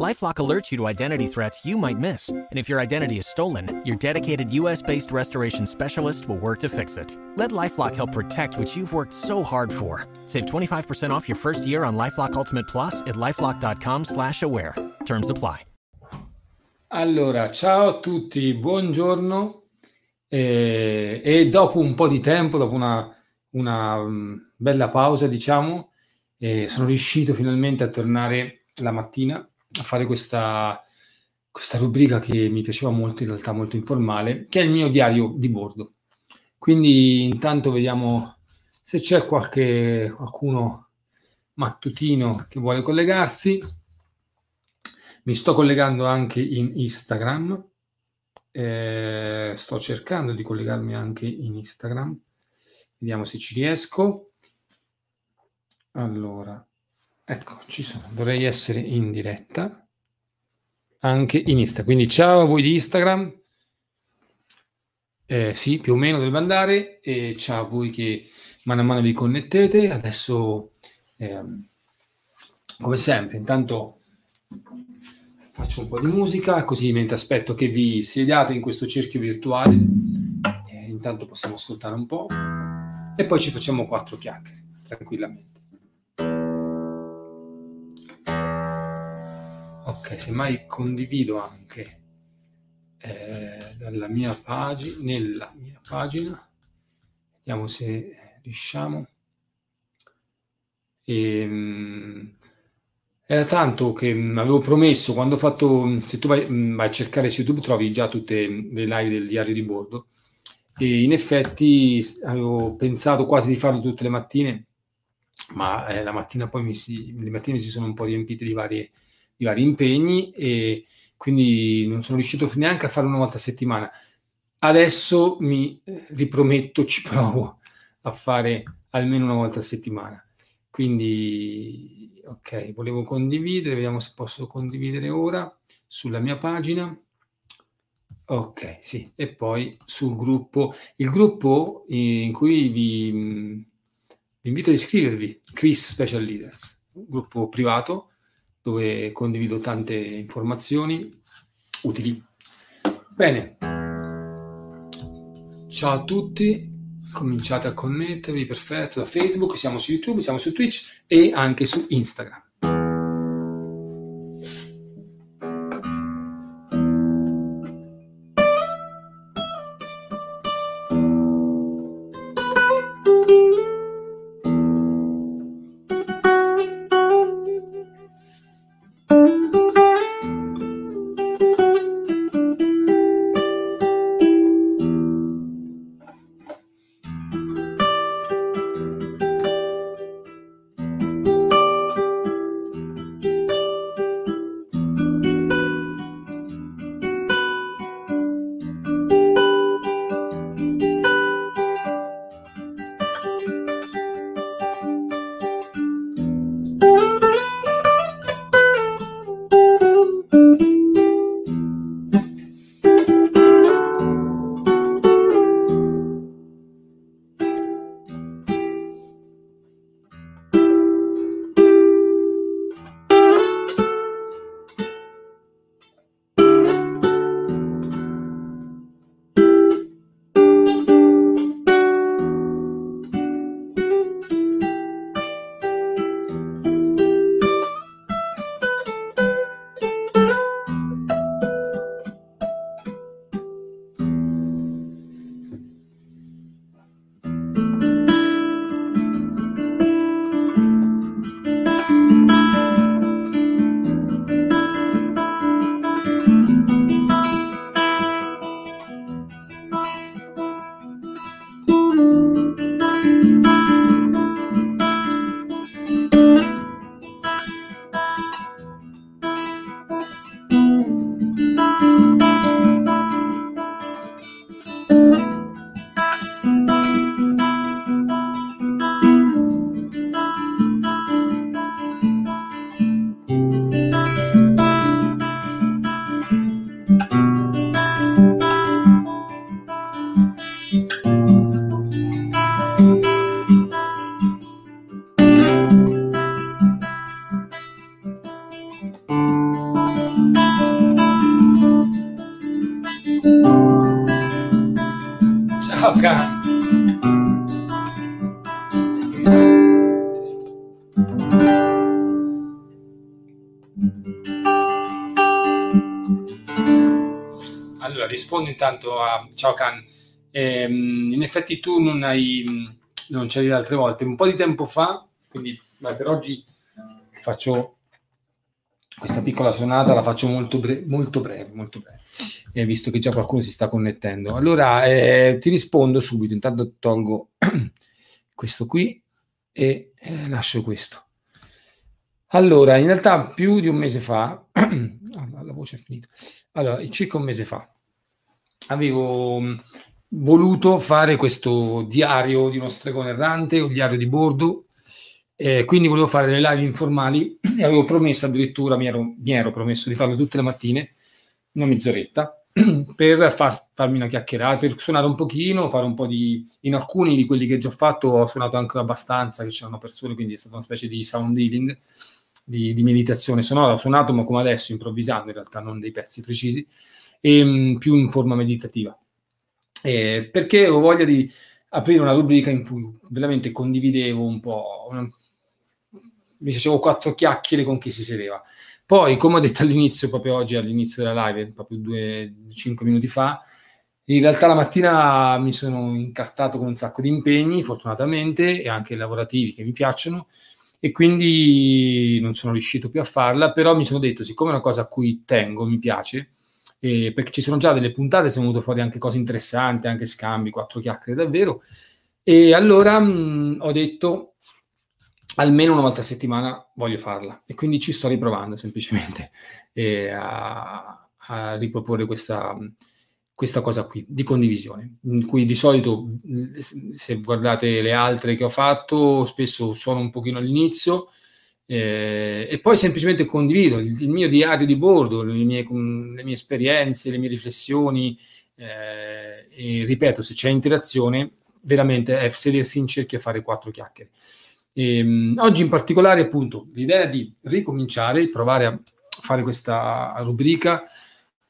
Lifelock alerts you to identity threats you might miss. And if your identity is stolen, your dedicated US based restoration specialist will work to fix it. Let Lifelock help protect what you've worked so hard for. Save 25% off your first year on Lifelock Ultimate Plus at lifelock.com slash aware. Terms apply. Allora, ciao a tutti, buongiorno. Eh, e dopo un po' di tempo, dopo una, una um, bella pausa, diciamo, eh, sono riuscito finalmente a tornare la mattina a fare questa, questa rubrica che mi piaceva molto, in realtà molto informale, che è il mio diario di bordo. Quindi intanto vediamo se c'è qualche, qualcuno mattutino che vuole collegarsi. Mi sto collegando anche in Instagram. Eh, sto cercando di collegarmi anche in Instagram. Vediamo se ci riesco. Allora, ecco, ci sono. Dovrei essere in diretta anche in Instagram. Quindi ciao a voi di Instagram. Eh, sì, più o meno dovrebbe andare. E ciao a voi che mano a mano vi connettete. Adesso, eh, come sempre, intanto faccio un po' di musica, così mentre aspetto che vi sediate in questo cerchio virtuale, eh, intanto possiamo ascoltare un po' e poi ci facciamo quattro chiacchiere tranquillamente. Ok, semmai condivido anche eh, dalla mia pagina, nella mia pagina, vediamo se riusciamo. E, ehm, era tanto che mh, avevo promesso quando ho fatto, se tu vai, mh, vai, a cercare su YouTube trovi già tutte le live del diario di bordo e in effetti avevo pensato quasi di farlo tutte le mattine, ma eh, la mattina poi mi si, le mattine si sono un po' riempite di, varie, di vari impegni e quindi non sono riuscito neanche a farlo una volta a settimana. Adesso mi eh, riprometto, ci provo a fare almeno una volta a settimana. Quindi, ok, volevo condividere, vediamo se posso condividere ora sulla mia pagina. Ok, sì, e poi sul gruppo, il gruppo in cui vi, vi invito ad iscrivervi, Chris Special Leaders, gruppo privato dove condivido tante informazioni utili. Bene, ciao a tutti cominciate a connettervi, perfetto, da Facebook, siamo su YouTube, siamo su Twitch e anche su Instagram. Intanto a Ciao Can. Eh, in effetti tu non hai, non c'eri altre volte, un po' di tempo fa, quindi beh, per oggi faccio questa piccola sonata, la faccio molto, bre- molto breve, molto breve, eh, visto che già qualcuno si sta connettendo. Allora, eh, ti rispondo subito, intanto tolgo questo qui e eh, lascio questo. Allora, in realtà più di un mese fa, la voce è finita, allora, circa un mese fa, avevo voluto fare questo diario di uno stregone errante, un diario di bordo, eh, quindi volevo fare delle live informali e avevo promesso addirittura, mi ero, mi ero promesso di farlo tutte le mattine, una mezz'oretta, per far, farmi una chiacchierata, per suonare un pochino, fare un po' di... In alcuni di quelli che già ho fatto ho suonato anche abbastanza, che c'erano persone, quindi è stata una specie di sound healing, di, di meditazione sonora. Ho suonato, ma come adesso, improvvisando in realtà, non dei pezzi precisi, e mh, più in forma meditativa eh, perché ho voglia di aprire una rubrica in cui veramente condividevo un po', una, mi facevo quattro chiacchiere con chi si sedeva. Poi, come ho detto all'inizio, proprio oggi, all'inizio della live, proprio due, cinque minuti fa, in realtà la mattina mi sono incartato con un sacco di impegni, fortunatamente, e anche lavorativi che mi piacciono, e quindi non sono riuscito più a farla, però mi sono detto, siccome è una cosa a cui tengo, mi piace, eh, perché ci sono già delle puntate, sono venute fuori anche cose interessanti, anche scambi, quattro chiacchiere davvero. E allora mh, ho detto almeno una volta a settimana voglio farla e quindi ci sto riprovando semplicemente eh, a, a, riproporre questa, questa cosa qui di condivisione, in cui di solito se guardate le altre che ho fatto spesso suono un pochino all'inizio eh, e poi semplicemente condivido il, il, mio diario di bordo, le mie, le mie esperienze, le mie riflessioni eh, e ripeto, se c'è interazione, veramente è sedersi in cerchio e fare quattro chiacchiere. E, ehm, oggi in particolare appunto l'idea di ricominciare, provare a fare questa rubrica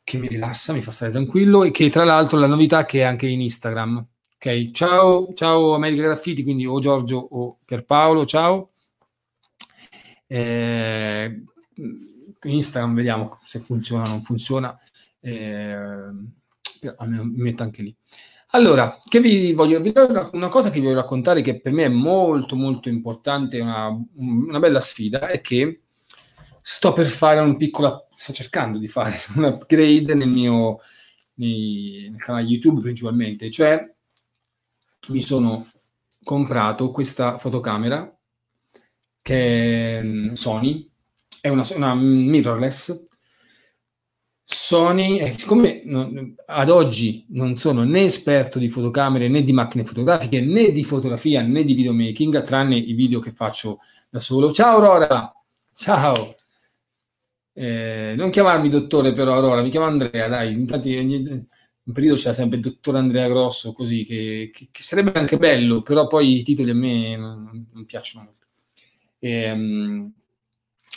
che mi rilassa, mi fa stare tranquillo e che tra l'altro la novità che è anche in Instagram. Ok, ciao, ciao America Graffiti, quindi o Giorgio o Pierpaolo, ciao. Eh, Instagram vediamo se funziona o non funziona, eh, almeno mi metto anche lì. Allora, che vi voglio dire una cosa che vi voglio raccontare che per me è molto molto importante, una, una bella sfida, è che sto per fare un piccolo, sto cercando di fare un upgrade nel mio nel canale YouTube principalmente, cioè mi sono comprato questa fotocamera che è mm, Sony, è una, una mirrorless. Sony, eh, siccome no, ad oggi non sono né esperto di fotocamere né di macchine fotografiche né di fotografia né di videomaking, tranne i video che faccio da solo. Ciao Aurora, ciao. Eh, non chiamarmi dottore però Aurora, mi chiamo Andrea, dai, infatti ogni, in periodo c'era sempre il dottor Andrea Grosso, così che, che, che, sarebbe anche bello, però poi i titoli a me non, non piacciono molto. Ehm,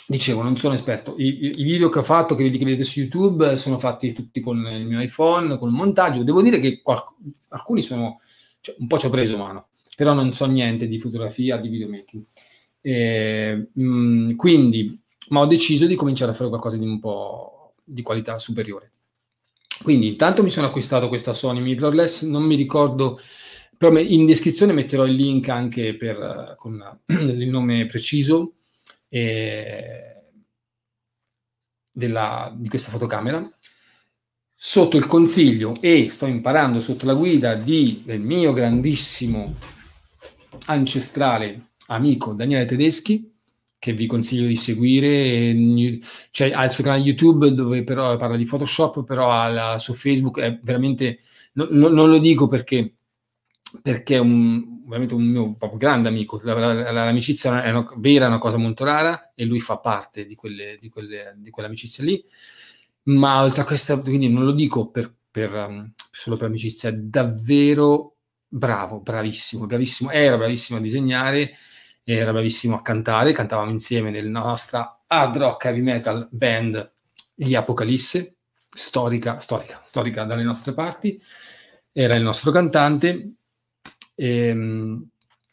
dicevo, non sono esperto. I, I, video che ho fatto, che vedete su YouTube, sono fatti tutti con il mio iPhone, con il montaggio. Devo dire che qual- alcuni sono, cioè, un po' ci ho preso mano, però non so niente di fotografia, di videomaking. Eh, mh, quindi, ma ho deciso di cominciare a fare qualcosa di un po' di qualità superiore. Quindi, intanto mi sono acquistato questa Sony mirrorless, non mi ricordo però in descrizione metterò il link anche per, con il nome preciso eh, della, di questa fotocamera. Sotto il consiglio e sto imparando sotto la guida di, del mio grandissimo ancestrale amico Daniele Tedeschi, che vi consiglio di seguire. Cioè, ha il suo canale YouTube dove però parla di Photoshop, però ha su Facebook è veramente... No, no, non lo dico perché perché è un, veramente un mio grande amico. La, la, l'amicizia è una, vera, una cosa molto rara e lui fa parte di, quelle, di, quelle, di quell'amicizia lì. Ma oltre a questa, quindi non lo dico per, per, um, solo per amicizia, è davvero bravo, bravissimo, bravissimo. Era bravissimo a disegnare, era bravissimo a cantare. Cantavamo insieme nella nostra hard rock heavy metal band Gli Apocalisse, storica, storica, storica dalle nostre parti era il nostro cantante, ehm,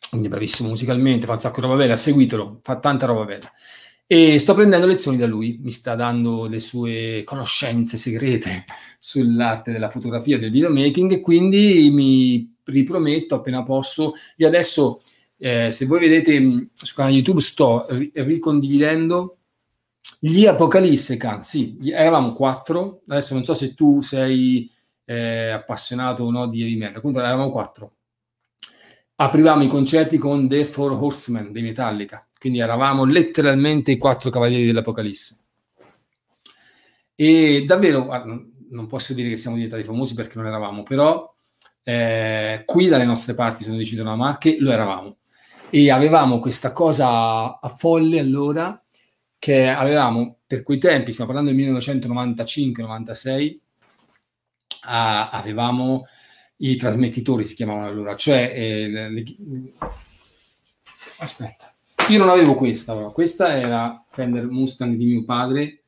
quindi bravissimo musicalmente, fa un sacco di roba bella, seguitelo, fa tanta roba bella. E sto prendendo lezioni da lui, mi sta dando le sue conoscenze segrete sull'arte della fotografia, del videomaking, e quindi mi riprometto appena posso. Io adesso, eh, se voi vedete mm, sul canale YouTube, sto ri- ricondividendo gli Apocalisse Can. Sì, eravamo quattro, adesso non so se tu sei eh, appassionato o no di heavy metal, comunque eravamo quattro. Aprivamo i concerti con The Four Horsemen dei Metallica quindi eravamo letteralmente i quattro cavalieri dell'Apocalisse. E davvero, non posso dire che siamo diventati famosi perché non eravamo, però eh, qui dalle nostre parti, sono deciso una Marche, lo eravamo. E avevamo questa cosa a folle allora, che avevamo per quei tempi, stiamo parlando del 1995-96, ah, avevamo i trasmettitori, si chiamavano allora, cioè... Eh, le, le, aspetta io non avevo questa, però. questa era Fender Mustang di mio padre,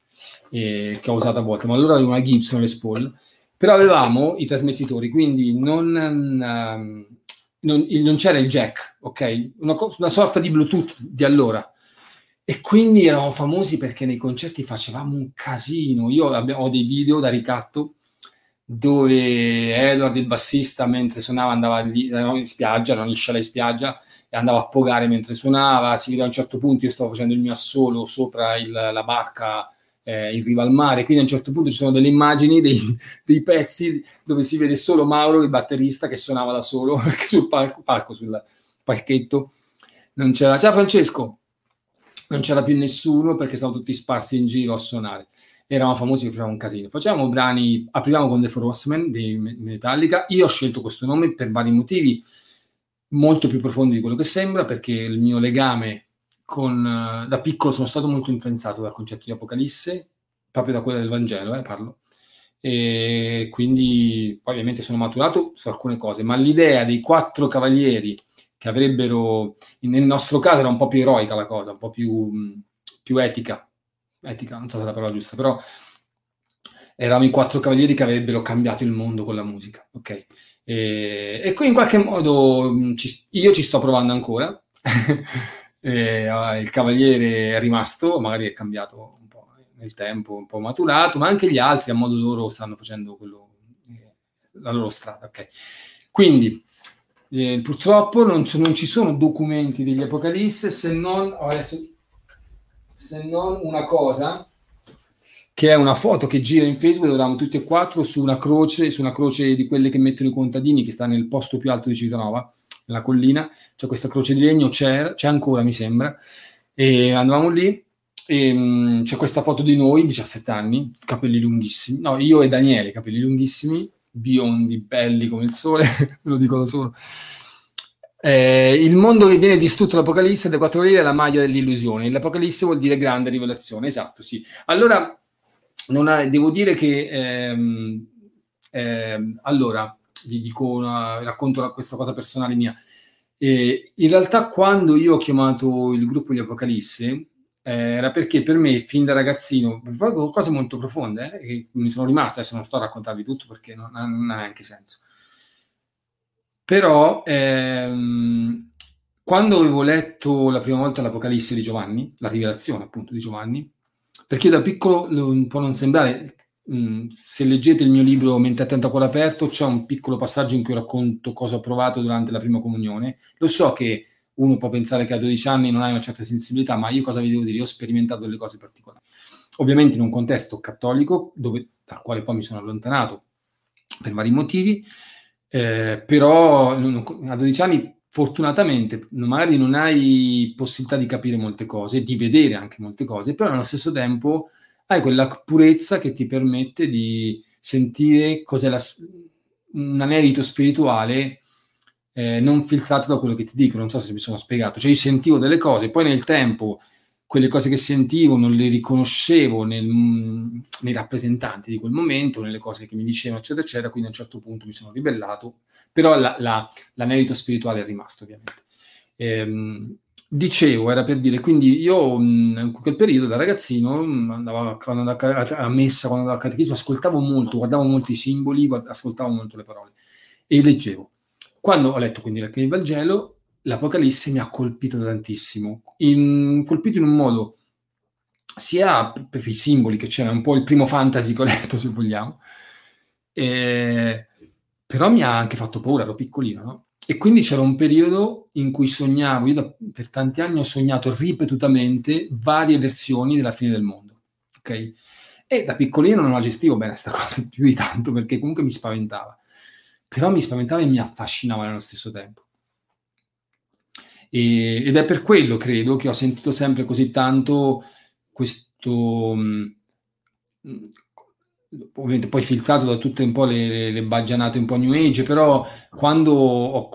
eh, che ho usato a volte, ma allora avevo una Gibson Les Paul, però avevamo i trasmettitori, quindi non, um, non, non c'era il jack, ok? Una, una, sorta di Bluetooth di allora. E quindi eravamo famosi perché nei concerti facevamo un casino. Io ho dei video da ricatto dove Edward, il bassista, mentre suonava andava lì, in spiaggia, non in sciala in spiaggia, e andava a pogare mentre suonava, si vede a un certo punto io stavo facendo il mio assolo sopra il, la barca eh, in riva al mare, quindi a un certo punto ci sono delle immagini, dei, dei, pezzi dove si vede solo Mauro, il batterista, che suonava da solo, sul palco, palco, sul palchetto non c'era, ciao Francesco, non c'era più nessuno perché stavano tutti sparsi in giro a suonare. Eravamo famosi che facevamo un casino. Facevamo brani, aprivamo con The Four Horsemen di Metallica. Io ho scelto questo nome per vari motivi molto più profondi di quello che sembra, perché il mio legame con... Uh, da piccolo sono stato molto influenzato dal concetto di Apocalisse, proprio da quella del Vangelo, eh, parlo. E quindi ovviamente sono maturato su alcune cose, ma l'idea dei quattro cavalieri che avrebbero, nel nostro caso era un po' più eroica la cosa, un po' più, più etica, etica, non so se è la parola giusta, però eravamo i quattro cavalieri che avrebbero cambiato il mondo con la musica, ok? E, e qui in qualche modo mm, ci, io ci sto provando ancora. e, uh, il cavaliere è rimasto, magari è cambiato un po' nel tempo, un po' maturato, ma anche gli altri a modo loro stanno facendo quello, eh, la loro strada. Okay. Quindi eh, purtroppo non, non, ci sono documenti degli Apocalisse se non, adesso, se non una cosa che è una foto che gira in Facebook dove eravamo tutti e quattro su una croce, su una croce di quelle che mettono i contadini che sta nel posto più alto di Citanova, nella collina, c'è questa croce di legno, c'è, c'è ancora mi sembra, e andavamo lì e um, c'è questa foto di noi, 17 anni, capelli lunghissimi, no, io e Daniele, capelli lunghissimi, biondi, belli come il sole, ve lo dico da solo. Eh, il mondo che viene distrutto dall'Apocalisse dai quattro lire è la maglia dell'illusione. L'Apocalisse vuol dire grande rivelazione, esatto, sì. Allora, ha, devo dire che ehm, ehm, allora vi dico una, racconto questa cosa personale mia. Eh, in realtà, quando io ho chiamato il gruppo di Apocalisse, eh, era perché per me, fin da ragazzino, cose molto profonde, eh, mi sono rimaste, adesso non sto a raccontarvi tutto perché non, non ha neanche senso. Però, ehm, quando avevo letto la prima volta l'Apocalisse di Giovanni, la rivelazione appunto di Giovanni, perché da piccolo può non sembrare, mh, mm, se leggete il mio libro Mente attenta a cuore aperto, c'è un piccolo passaggio in cui racconto cosa ho provato durante la prima comunione. Lo so che uno può pensare che a 12 anni non hai una certa sensibilità, ma io cosa vi devo dire? Io ho sperimentato delle cose particolari. Ovviamente in un contesto cattolico, dove, dal quale poi mi sono allontanato per vari motivi, eh, però a 12 anni fortunatamente magari non hai possibilità di capire molte cose, di vedere anche molte cose, però allo stesso tempo hai quella purezza che ti permette di sentire cos'è la, un anelito spirituale eh, non filtrato da quello che ti dicono, non so se mi sono spiegato, cioè io sentivo delle cose, poi nel tempo quelle cose che sentivo non le riconoscevo nel, nei rappresentanti di quel momento, nelle cose che mi dicevano, eccetera, eccetera, quindi a un certo punto mi sono ribellato però la, la, l'anelito spirituale è rimasto ovviamente. Ehm, dicevo, era per dire, quindi io in quel periodo da ragazzino andavo, quando andavo a messa, quando andavo a catechismo, ascoltavo molto, guardavo molto i simboli, guard- ascoltavo molto le parole. e leggevo. Quando ho letto quindi il Vangelo, l'Apocalisse mi ha colpito tantissimo, in, colpito in un modo sia per i simboli che c'era, un po' il primo fantasy che ho letto se vogliamo, eh, però mi ha anche fatto paura, ero piccolino, no? E quindi c'era un periodo in cui sognavo, io da, per tanti anni ho sognato ripetutamente varie versioni della fine del mondo, ok? E da piccolino non la gestivo bene questa cosa più di tanto perché comunque mi spaventava, però mi spaventava e mi affascinava nello stesso tempo. E, ed è per quello, credo, che ho sentito sempre così tanto questo, mh, ovviamente poi filtrato da tutte un po' le, le, baggianate un po' new age, però quando ho,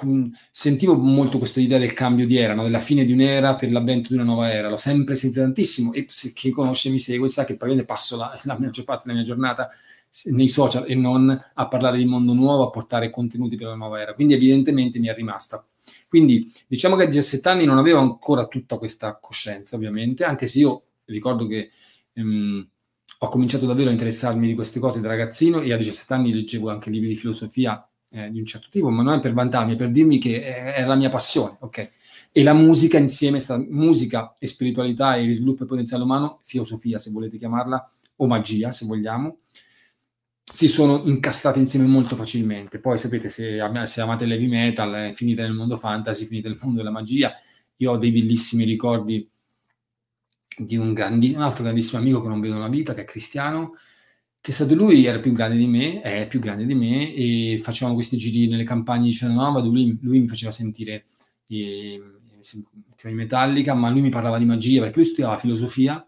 sentivo molto questa idea del cambio di era, no? della fine di un'era per l'avvento di una nuova era, l'ho sempre sentito tantissimo e se chi conosce mi segue sa che praticamente passo la, la maggior parte della mia giornata nei social e non a parlare di mondo nuovo, a portare contenuti per la nuova era, quindi evidentemente mi è rimasta. Quindi diciamo che a 17 anni non avevo ancora tutta questa coscienza, ovviamente, anche se io ricordo che... Um, ho cominciato davvero a interessarmi di queste cose da ragazzino e a 17 anni leggevo anche libri di filosofia eh, di un certo tipo, ma non è per vantarmi, è per dirmi che è, la mia passione, ok? E la musica insieme, sta, musica e spiritualità e sviluppo e potenziale umano, filosofia se volete chiamarla, o magia se vogliamo, si sono incastate insieme molto facilmente. Poi sapete, se, se amate l'heavy metal, eh, finite nel mondo fantasy, finite nel mondo della magia, io ho dei bellissimi ricordi di un, grandi, un, altro grandissimo amico che non vedo nella vita, che è Cristiano, che è stato lui, era più grande di me, è più grande di me, e facevamo questi giri nelle campagne di Cenonova, dove lui, lui mi faceva sentire i, i Metallica, ma lui mi parlava di magia, perché lui studiava filosofia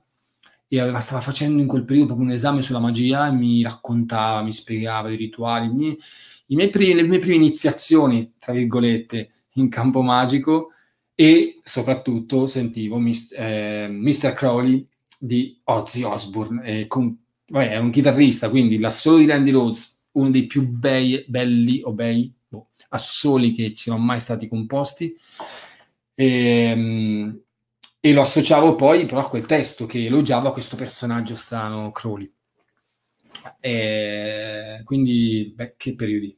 e aveva, stava facendo in quel periodo proprio un esame sulla magia e mi raccontava, mi spiegava i rituali, mi, i miei primi, le mie prime iniziazioni, tra virgolette, in campo magico, e soprattutto sentivo Mr. Eh, Mr. Crowley di Ozzy Osbourne, eh, con, vabbè, è un chitarrista, quindi l'assolo di Randy Rhodes, uno dei più bei, belli o bei boh, assoli che ci sono mai stati composti. E, ehm, e lo associavo poi però a quel testo che elogiava questo personaggio strano Crowley. E, quindi, beh, che periodi.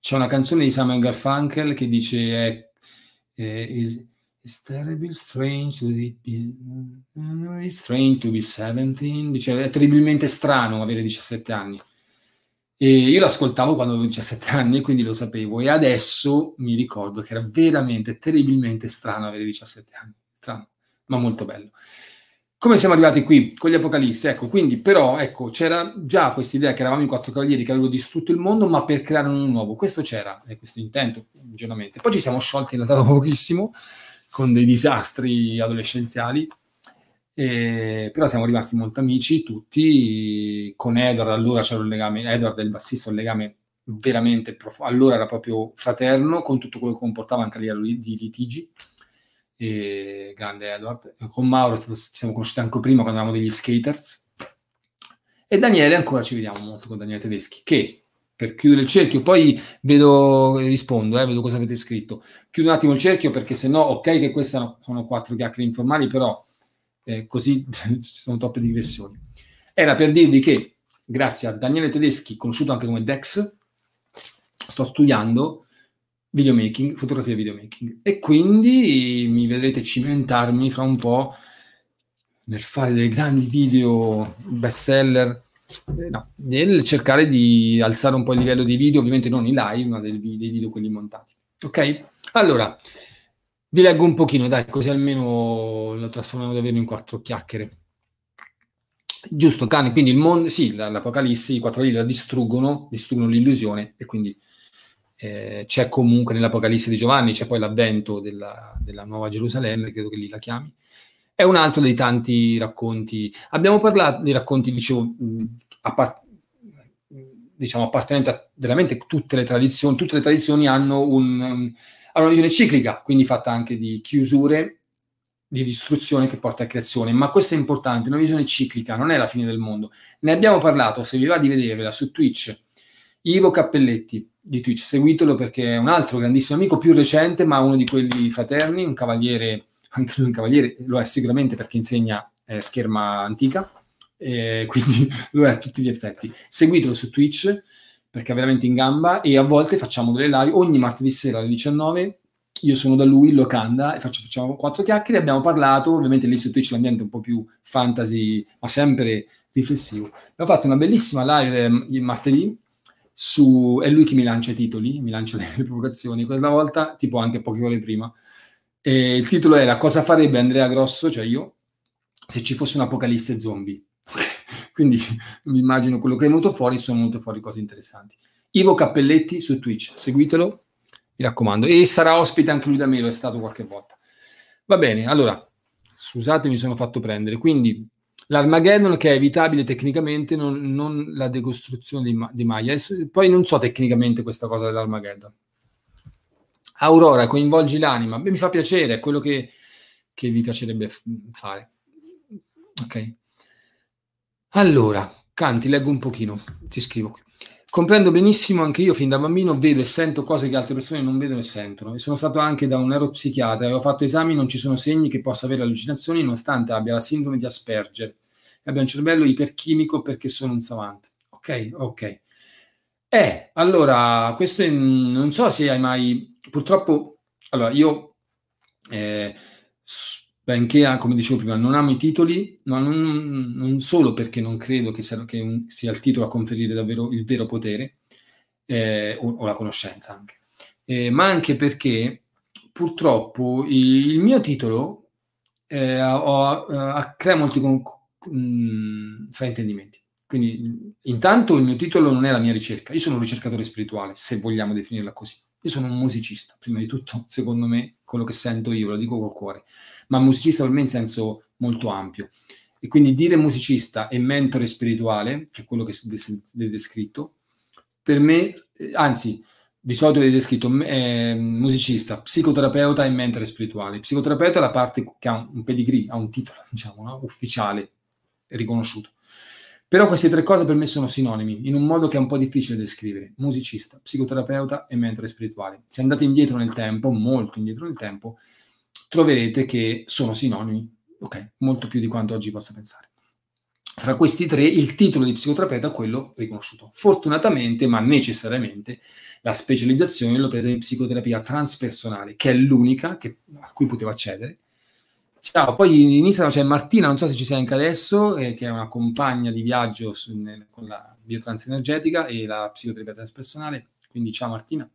C'è una canzone di Samuel Garfunkel che dice è is, it's terribly strange to be, strange to be 17. Dice, è terribilmente strano avere 17 anni. E io l'ascoltavo quando avevo 17 anni, quindi lo sapevo. E adesso mi ricordo che era veramente terribilmente strano avere 17 anni. Strano, ma molto bello. Come siamo arrivati qui con gli Apocalisse? Ecco, quindi però, ecco, c'era già questa idea che eravamo i quattro cavalieri che avevano distrutto il mondo, ma per creare un nuovo. Questo c'era, e questo intento, ingenuamente. Poi ci siamo sciolti in realtà dopo pochissimo, con dei disastri adolescenziali, e, però siamo rimasti molto amici tutti. Con Edward allora c'era un legame, Edward del bassista, un legame veramente profondo. Allora era proprio fraterno, con tutto quello che comportava anche a livello di litigi e grande Edward. Con Mauro stato, ci siamo conosciuti anche prima quando eravamo degli skaters. E Daniele ancora ci vediamo molto con Daniele Tedeschi, che per chiudere il cerchio, poi vedo, rispondo, eh, vedo cosa avete scritto. Chiudo un attimo il cerchio perché se no, ok che queste sono quattro chiacchiere informali, però eh, così ci sono troppe digressioni. Era per dirvi che grazie a Daniele Tedeschi, conosciuto anche come Dex, sto studiando videomaking, fotografia e videomaking. E quindi mi vedrete cimentarmi fra un po' nel fare dei grandi video bestseller, eh, no, nel cercare di alzare un po' il livello dei video, ovviamente non i live, ma dei, dei video quelli montati. Ok? Allora, vi leggo un pochino, dai, così almeno lo trasformiamo davvero in quattro chiacchiere. Giusto, cane, quindi il mondo, sì, l'Apocalisse, i quattro lì la distruggono, distruggono l'illusione e quindi eh, c'è comunque nell'Apocalisse di Giovanni, c'è poi l'avvento della, della, Nuova Gerusalemme, credo che lì la chiami. È un altro dei tanti racconti. Abbiamo parlato dei racconti, dicevo, appart- diciamo, appartenenti a veramente tutte le tradizioni. Tutte le tradizioni hanno, un, hanno una visione ciclica, quindi fatta anche di chiusure, di distruzione che porta a creazione. Ma questo è importante, una visione ciclica, non è la fine del mondo. Ne abbiamo parlato, se vi va di vedervela su Twitch, Ivo Cappelletti, di Twitch, seguitelo perché è un altro grandissimo amico, più recente, ma uno di quelli fraterni, un cavaliere, anche lui un cavaliere, lo è sicuramente perché insegna eh, scherma antica, eh, quindi lo è a tutti gli effetti. Seguitelo su Twitch perché è veramente in gamba e a volte facciamo delle live ogni martedì sera alle 19 io sono da lui, locanda, e faccio, facciamo quattro chiacchiere, abbiamo parlato, ovviamente lì su Twitch l'ambiente è un po' più fantasy, ma sempre riflessivo. Abbiamo fatto una bellissima live eh, il martedì, su, è lui che mi lancia i titoli, mi lancia le, le provocazioni, quella volta, tipo anche poche ore prima. E il titolo era Cosa farebbe Andrea Grosso, cioè io, se ci fosse un'apocalisse zombie. Quindi mi immagino quello che è venuto fuori, sono venute fuori cose interessanti. Ivo Cappelletti su Twitch, seguitelo, mi raccomando. E sarà ospite anche lui da me, lo è stato qualche volta. Va bene, allora, scusate, mi sono fatto prendere. Quindi l'Armageddon che è evitabile tecnicamente, non, non la decostruzione di, di Maya. Poi non so tecnicamente questa cosa dell'Armageddon. Aurora, coinvolgi l'anima. Beh, mi fa piacere, è quello che, che vi piacerebbe f- fare. Ok. Allora, Canti, leggo un pochino, ti scrivo qui. Comprendo benissimo anche io, fin da bambino, vedo e sento cose che altre persone non vedono e sentono. E sono stato anche da un neuropsichiatra e ho fatto esami, non ci sono segni che possa avere allucinazioni, nonostante abbia la sindrome di Asperger e abbia un cervello iperchimico perché sono un savant. Ok, ok. Eh, allora, questo è, non so se hai mai... Purtroppo, allora, io... Eh, benché, ah, come dicevo prima, non amo i titoli, ma non, non solo perché non credo che sia, che un, sia, il titolo a conferire davvero il vero potere, eh, o, o, la conoscenza anche, eh, ma anche perché purtroppo il, il mio titolo eh, ho, ha, crea molti con, mh, mm, fraintendimenti. Quindi, intanto il mio titolo non è la mia ricerca, io sono un ricercatore spirituale, se vogliamo definirla così. Io sono un musicista, prima di tutto, secondo me, quello che sento io, lo dico col cuore ma musicista per me in senso molto ampio. E quindi dire musicista e mentore spirituale, che è quello che è descritto, per me, eh, anzi, di solito è descritto eh, musicista, psicoterapeuta e mentore spirituale. Psicoterapeuta è la parte che ha un pedigree, ha un titolo, diciamo, no? ufficiale, riconosciuto. Però queste tre cose per me sono sinonimi, in un modo che è un po' difficile descrivere. Musicista, psicoterapeuta e mentore spirituale. Se andate indietro nel tempo, molto indietro nel tempo, troverete che sono sinonimi, ok, molto più di quanto oggi possa pensare. Fra questi tre, il titolo di psicoterapeuta è quello riconosciuto. Fortunatamente, ma necessariamente, la specializzazione l'ho presa in psicoterapia transpersonale, che è l'unica che, a cui potevo accedere. Ciao, poi in Instagram c'è Martina, non so se ci sei anche adesso, eh, che è una compagna di viaggio su, nel, con la biotransenergetica e la psicoterapia transpersonale. Quindi ciao Martina.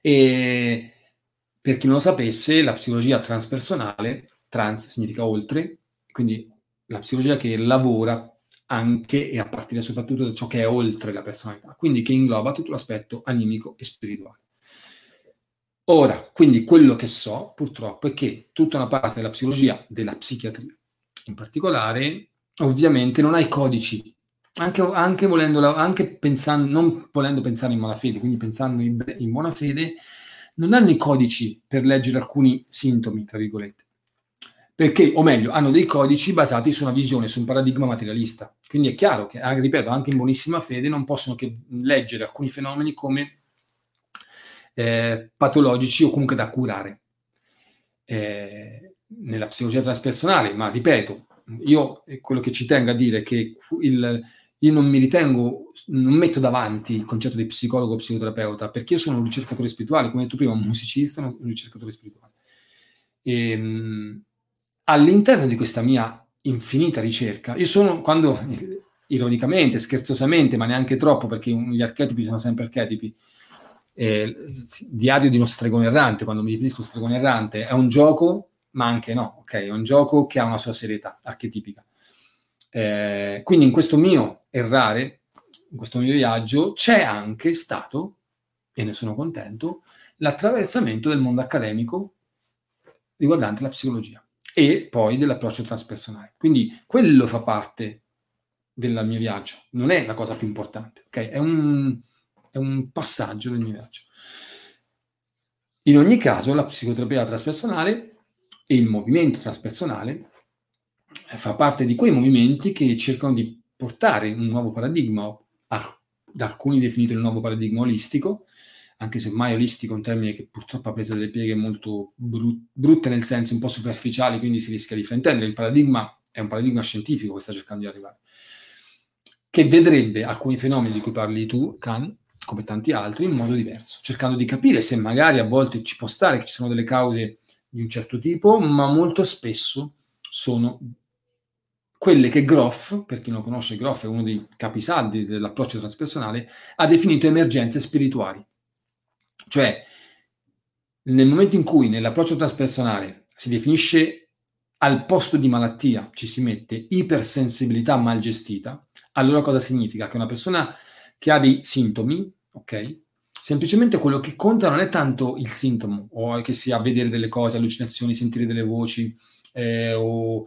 E per chi non lo sapesse, la psicologia transpersonale, trans significa oltre, quindi la psicologia che lavora anche e a partire soprattutto da ciò che è oltre la personalità, quindi che ingloba tutto l'aspetto animico e spirituale. Ora, quindi quello che so purtroppo è che tutta una parte della psicologia, della psichiatria in particolare, ovviamente non ha i codici, anche, anche, volendola, anche pensando, non volendo pensare in malafede, quindi pensando in, in buona fede, non hanno i codici per leggere alcuni sintomi, tra virgolette. Perché, o meglio, hanno dei codici basati su una visione, su un paradigma materialista. Quindi è chiaro che, ah, ripeto, anche in buonissima fede non possono che leggere alcuni fenomeni come eh, patologici o comunque da curare. Eh, nella psicologia transpersonale, ma ripeto, io quello che ci tengo a dire è che il, io non mi ritengo, non metto davanti il concetto di psicologo o psicoterapeuta, perché io sono un ricercatore spirituale, come hai detto prima, un musicista, un ricercatore spirituale. E, ehm, all'interno di questa mia infinita ricerca, io sono, quando, ironicamente, scherzosamente, ma neanche troppo, perché gli archetipi sono sempre archetipi, eh, diario di uno stregone errante, quando mi definisco stregone errante, è un gioco, ma anche no, ok? È un gioco che ha una sua serietà archetipica. Eh, quindi in questo mio errare, in questo mio viaggio, c'è anche stato, e ne sono contento, l'attraversamento del mondo accademico riguardante la psicologia e poi dell'approccio transpersonale. Quindi quello fa parte del mio viaggio, non è la cosa più importante, ok? È un, è un passaggio del viaggio. In ogni caso, la psicoterapia transpersonale e il movimento transpersonale fa parte di quei movimenti che cercano di portare un nuovo paradigma, da alcuni definito il nuovo paradigma olistico, anche se mai olistico è un termine che purtroppo ha preso delle pieghe molto brut- brutte nel senso un po' superficiali, quindi si rischia di fraintendere. Il paradigma è un paradigma scientifico che sta cercando di arrivare. che vedrebbe alcuni fenomeni di cui parli tu, Khan, come tanti altri, in modo diverso, cercando di capire se magari a volte ci può stare che ci sono delle cause di un certo tipo, ma molto spesso sono quelle che Groff, per chi non conosce Groff, è uno dei capisaldi dell'approccio transpersonale, ha definito emergenze spirituali. Cioè, nel momento in cui nell'approccio transpersonale si definisce al posto di malattia ci si mette ipersensibilità mal gestita, allora cosa significa? Che una persona che ha dei sintomi, ok? Semplicemente quello che conta non è tanto il sintomo, o che sia vedere delle cose, allucinazioni, sentire delle voci, eh, o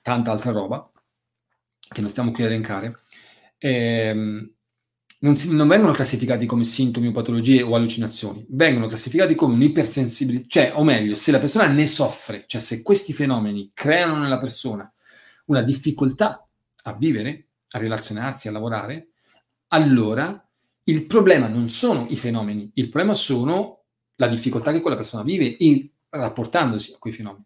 tanta altra roba, che non stiamo qui a elencare. Eh, non, si, non, vengono classificati come sintomi o patologie o allucinazioni, vengono classificati come un'ipersensibilità, cioè, o meglio, se la persona ne soffre, cioè se questi fenomeni creano nella persona una difficoltà a vivere, a relazionarsi, a lavorare, allora il problema non sono i fenomeni, il problema sono la difficoltà che quella persona vive in rapportandosi a quei fenomeni.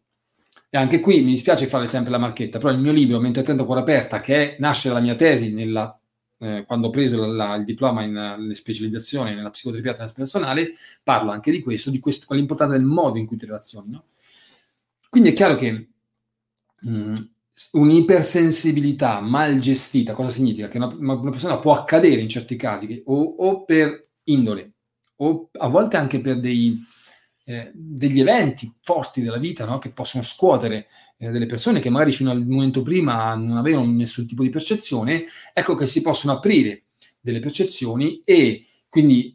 E anche qui mi dispiace fare sempre la marchetta, però il mio libro, Mente attenta, cuore aperta, che è, nasce dalla mia tesi nella, eh, quando ho preso la, la, il diploma in, specializzazione nella psicoterapia transpersonale, parlo anche di questo, di questo, l'importanza del modo in cui ti relazioni. No? Quindi è chiaro che mh, mm, un'ipersensibilità mal gestita, cosa significa? Che una, una persona può accadere in certi casi, che, o, o, per indole, o a volte anche per dei, eh, degli eventi forti della vita no? che possono scuotere eh, delle persone che magari fino al momento prima non avevano nessun tipo di percezione, ecco che si possono aprire delle percezioni e quindi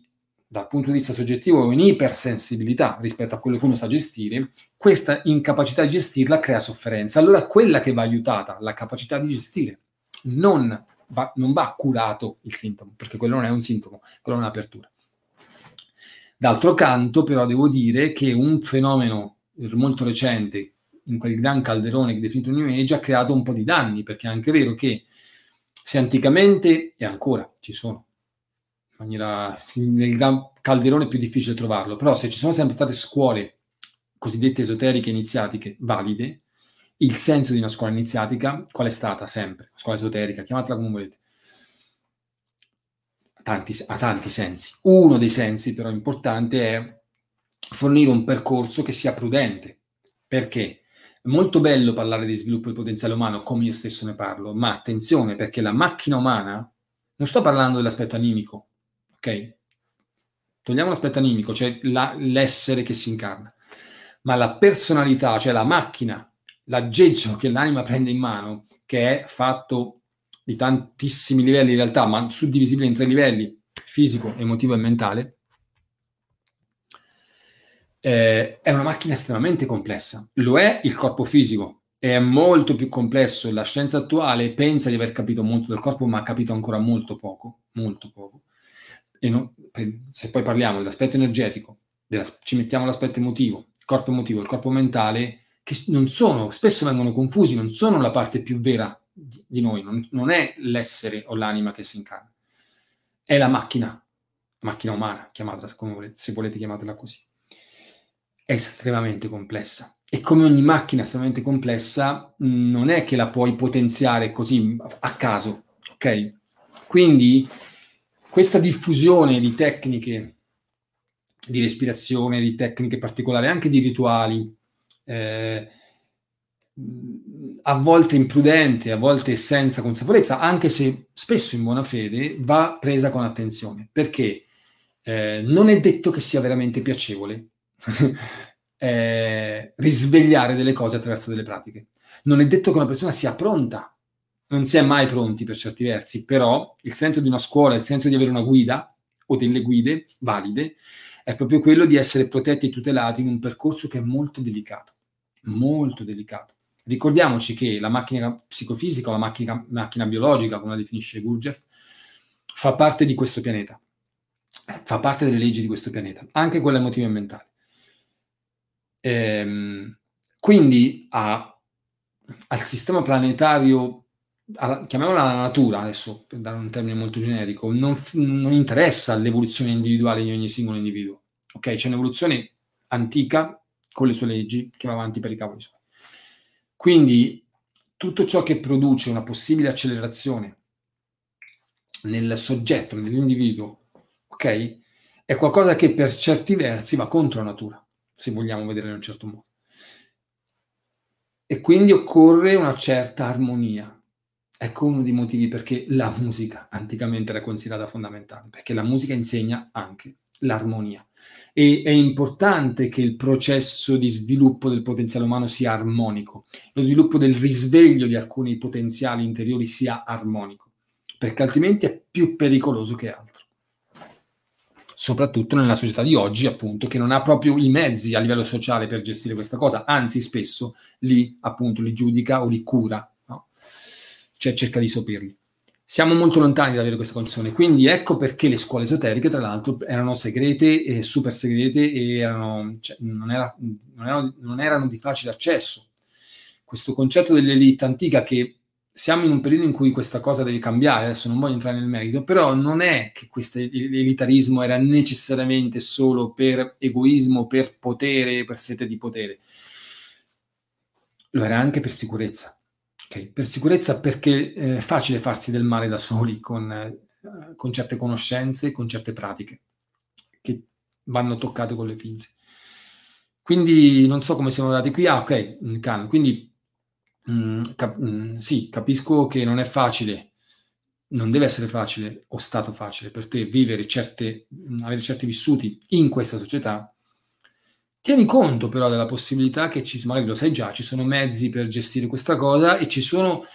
dal punto di vista soggettivo un'ipersensibilità rispetto a quello che uno sa gestire, questa incapacità di gestirla crea sofferenza. Allora quella che va aiutata, la capacità di gestire, non va, non va curato il sintomo, perché quello non è un sintomo, quello è un'apertura. D'altro canto, però, devo dire che un fenomeno molto recente, in quel gran calderone che definito New Age, ha creato un po' di danni, perché è anche vero che se anticamente, e ancora ci sono, maniera, nel calderone più difficile trovarlo, però se ci sono sempre state scuole cosiddette esoteriche iniziatiche valide, il senso di una scuola iniziatica qual è stata sempre? Una scuola esoterica, chiamatela come volete. Tanti, ha tanti sensi. Uno dei sensi però importante è fornire un percorso che sia prudente. Perché? È molto bello parlare di sviluppo del potenziale umano, come io stesso ne parlo, ma attenzione perché la macchina umana, non sto parlando dell'aspetto animico, ok? Togliamo l'aspetto animico, cioè la, l'essere che si incarna, ma la personalità, cioè la macchina, l'aggeggio che l'anima prende in mano, che è fatto di tantissimi livelli in realtà, ma suddivisibile in tre livelli, fisico, emotivo e mentale, eh, è una macchina estremamente complessa. Lo è il corpo fisico, è molto più complesso. La scienza attuale pensa di aver capito molto del corpo, ma ha capito ancora molto poco, molto poco non, se poi parliamo dell'aspetto energetico, della, ci mettiamo l'aspetto emotivo, il corpo emotivo, il corpo mentale, che non sono, spesso vengono confusi, non sono la parte più vera di, di noi, non, non, è l'essere o l'anima che si incarna, è la macchina, macchina umana, chiamatela come volete, se volete chiamatela così. È estremamente complessa. E come ogni macchina estremamente complessa, non è che la puoi potenziare così a caso, ok? Quindi questa diffusione di tecniche di respirazione, di tecniche particolari, anche di rituali, eh, a volte imprudente, a volte senza consapevolezza, anche se spesso in buona fede, va presa con attenzione, perché eh, non è detto che sia veramente piacevole eh, risvegliare delle cose attraverso delle pratiche. Non è detto che una persona sia pronta non si è mai pronti per certi versi, però il senso di una scuola, il senso di avere una guida o delle guide valide, è proprio quello di essere protetti e tutelati in un percorso che è molto delicato, molto delicato. Ricordiamoci che la macchina psicofisica o la macchina, macchina biologica, come la definisce Gurdjieff, fa parte di questo pianeta, fa parte delle leggi di questo pianeta, anche quella emotiva e mentale. Ehm, quindi a, al sistema planetario alla, chiamiamola la natura adesso, per dare un termine molto generico, non, non interessa l'evoluzione individuale di ogni singolo individuo. Ok, c'è un'evoluzione antica con le sue leggi che va avanti per i cavoli suoi. Quindi tutto ciò che produce una possibile accelerazione nel soggetto, nell'individuo, ok? È qualcosa che per certi versi va contro natura, se vogliamo vedere in un certo modo. E quindi occorre una certa armonia. Ecco uno dei motivi perché la musica anticamente era considerata fondamentale, perché la musica insegna anche l'armonia. E è importante che il processo di sviluppo del potenziale umano sia armonico, lo sviluppo del risveglio di alcuni potenziali interiori sia armonico, perché altrimenti è più pericoloso che altro. Soprattutto nella società di oggi, appunto, che non ha proprio i mezzi a livello sociale per gestire questa cosa, anzi spesso li, appunto, li giudica o li cura? Cioè cerca di sopirli siamo molto lontani da avere questa condizione. Quindi ecco perché le scuole esoteriche, tra l'altro, erano segrete, e super segrete e erano, cioè, non, era, non, erano, non, erano, di facile accesso. Questo concetto dell'elite antica che siamo in un periodo in cui questa cosa deve cambiare, adesso non voglio entrare nel merito, però non è che questo elitarismo era necessariamente solo per egoismo, per potere, per sete di potere. Lo era anche per sicurezza Okay. Per sicurezza perché è facile farsi del male da soli con, eh, con certe conoscenze, con certe pratiche che vanno toccate con le pinze. Quindi non so come siamo arrivati qui. Ah, ok, Can. Quindi mh, mm, cap- mh, mm, sì, capisco che non è facile, non deve essere facile o stato facile per te vivere certe, mm, avere certi vissuti in questa società Tieni conto però della possibilità che ci, magari lo sai già, ci sono mezzi per gestire questa cosa e ci sono,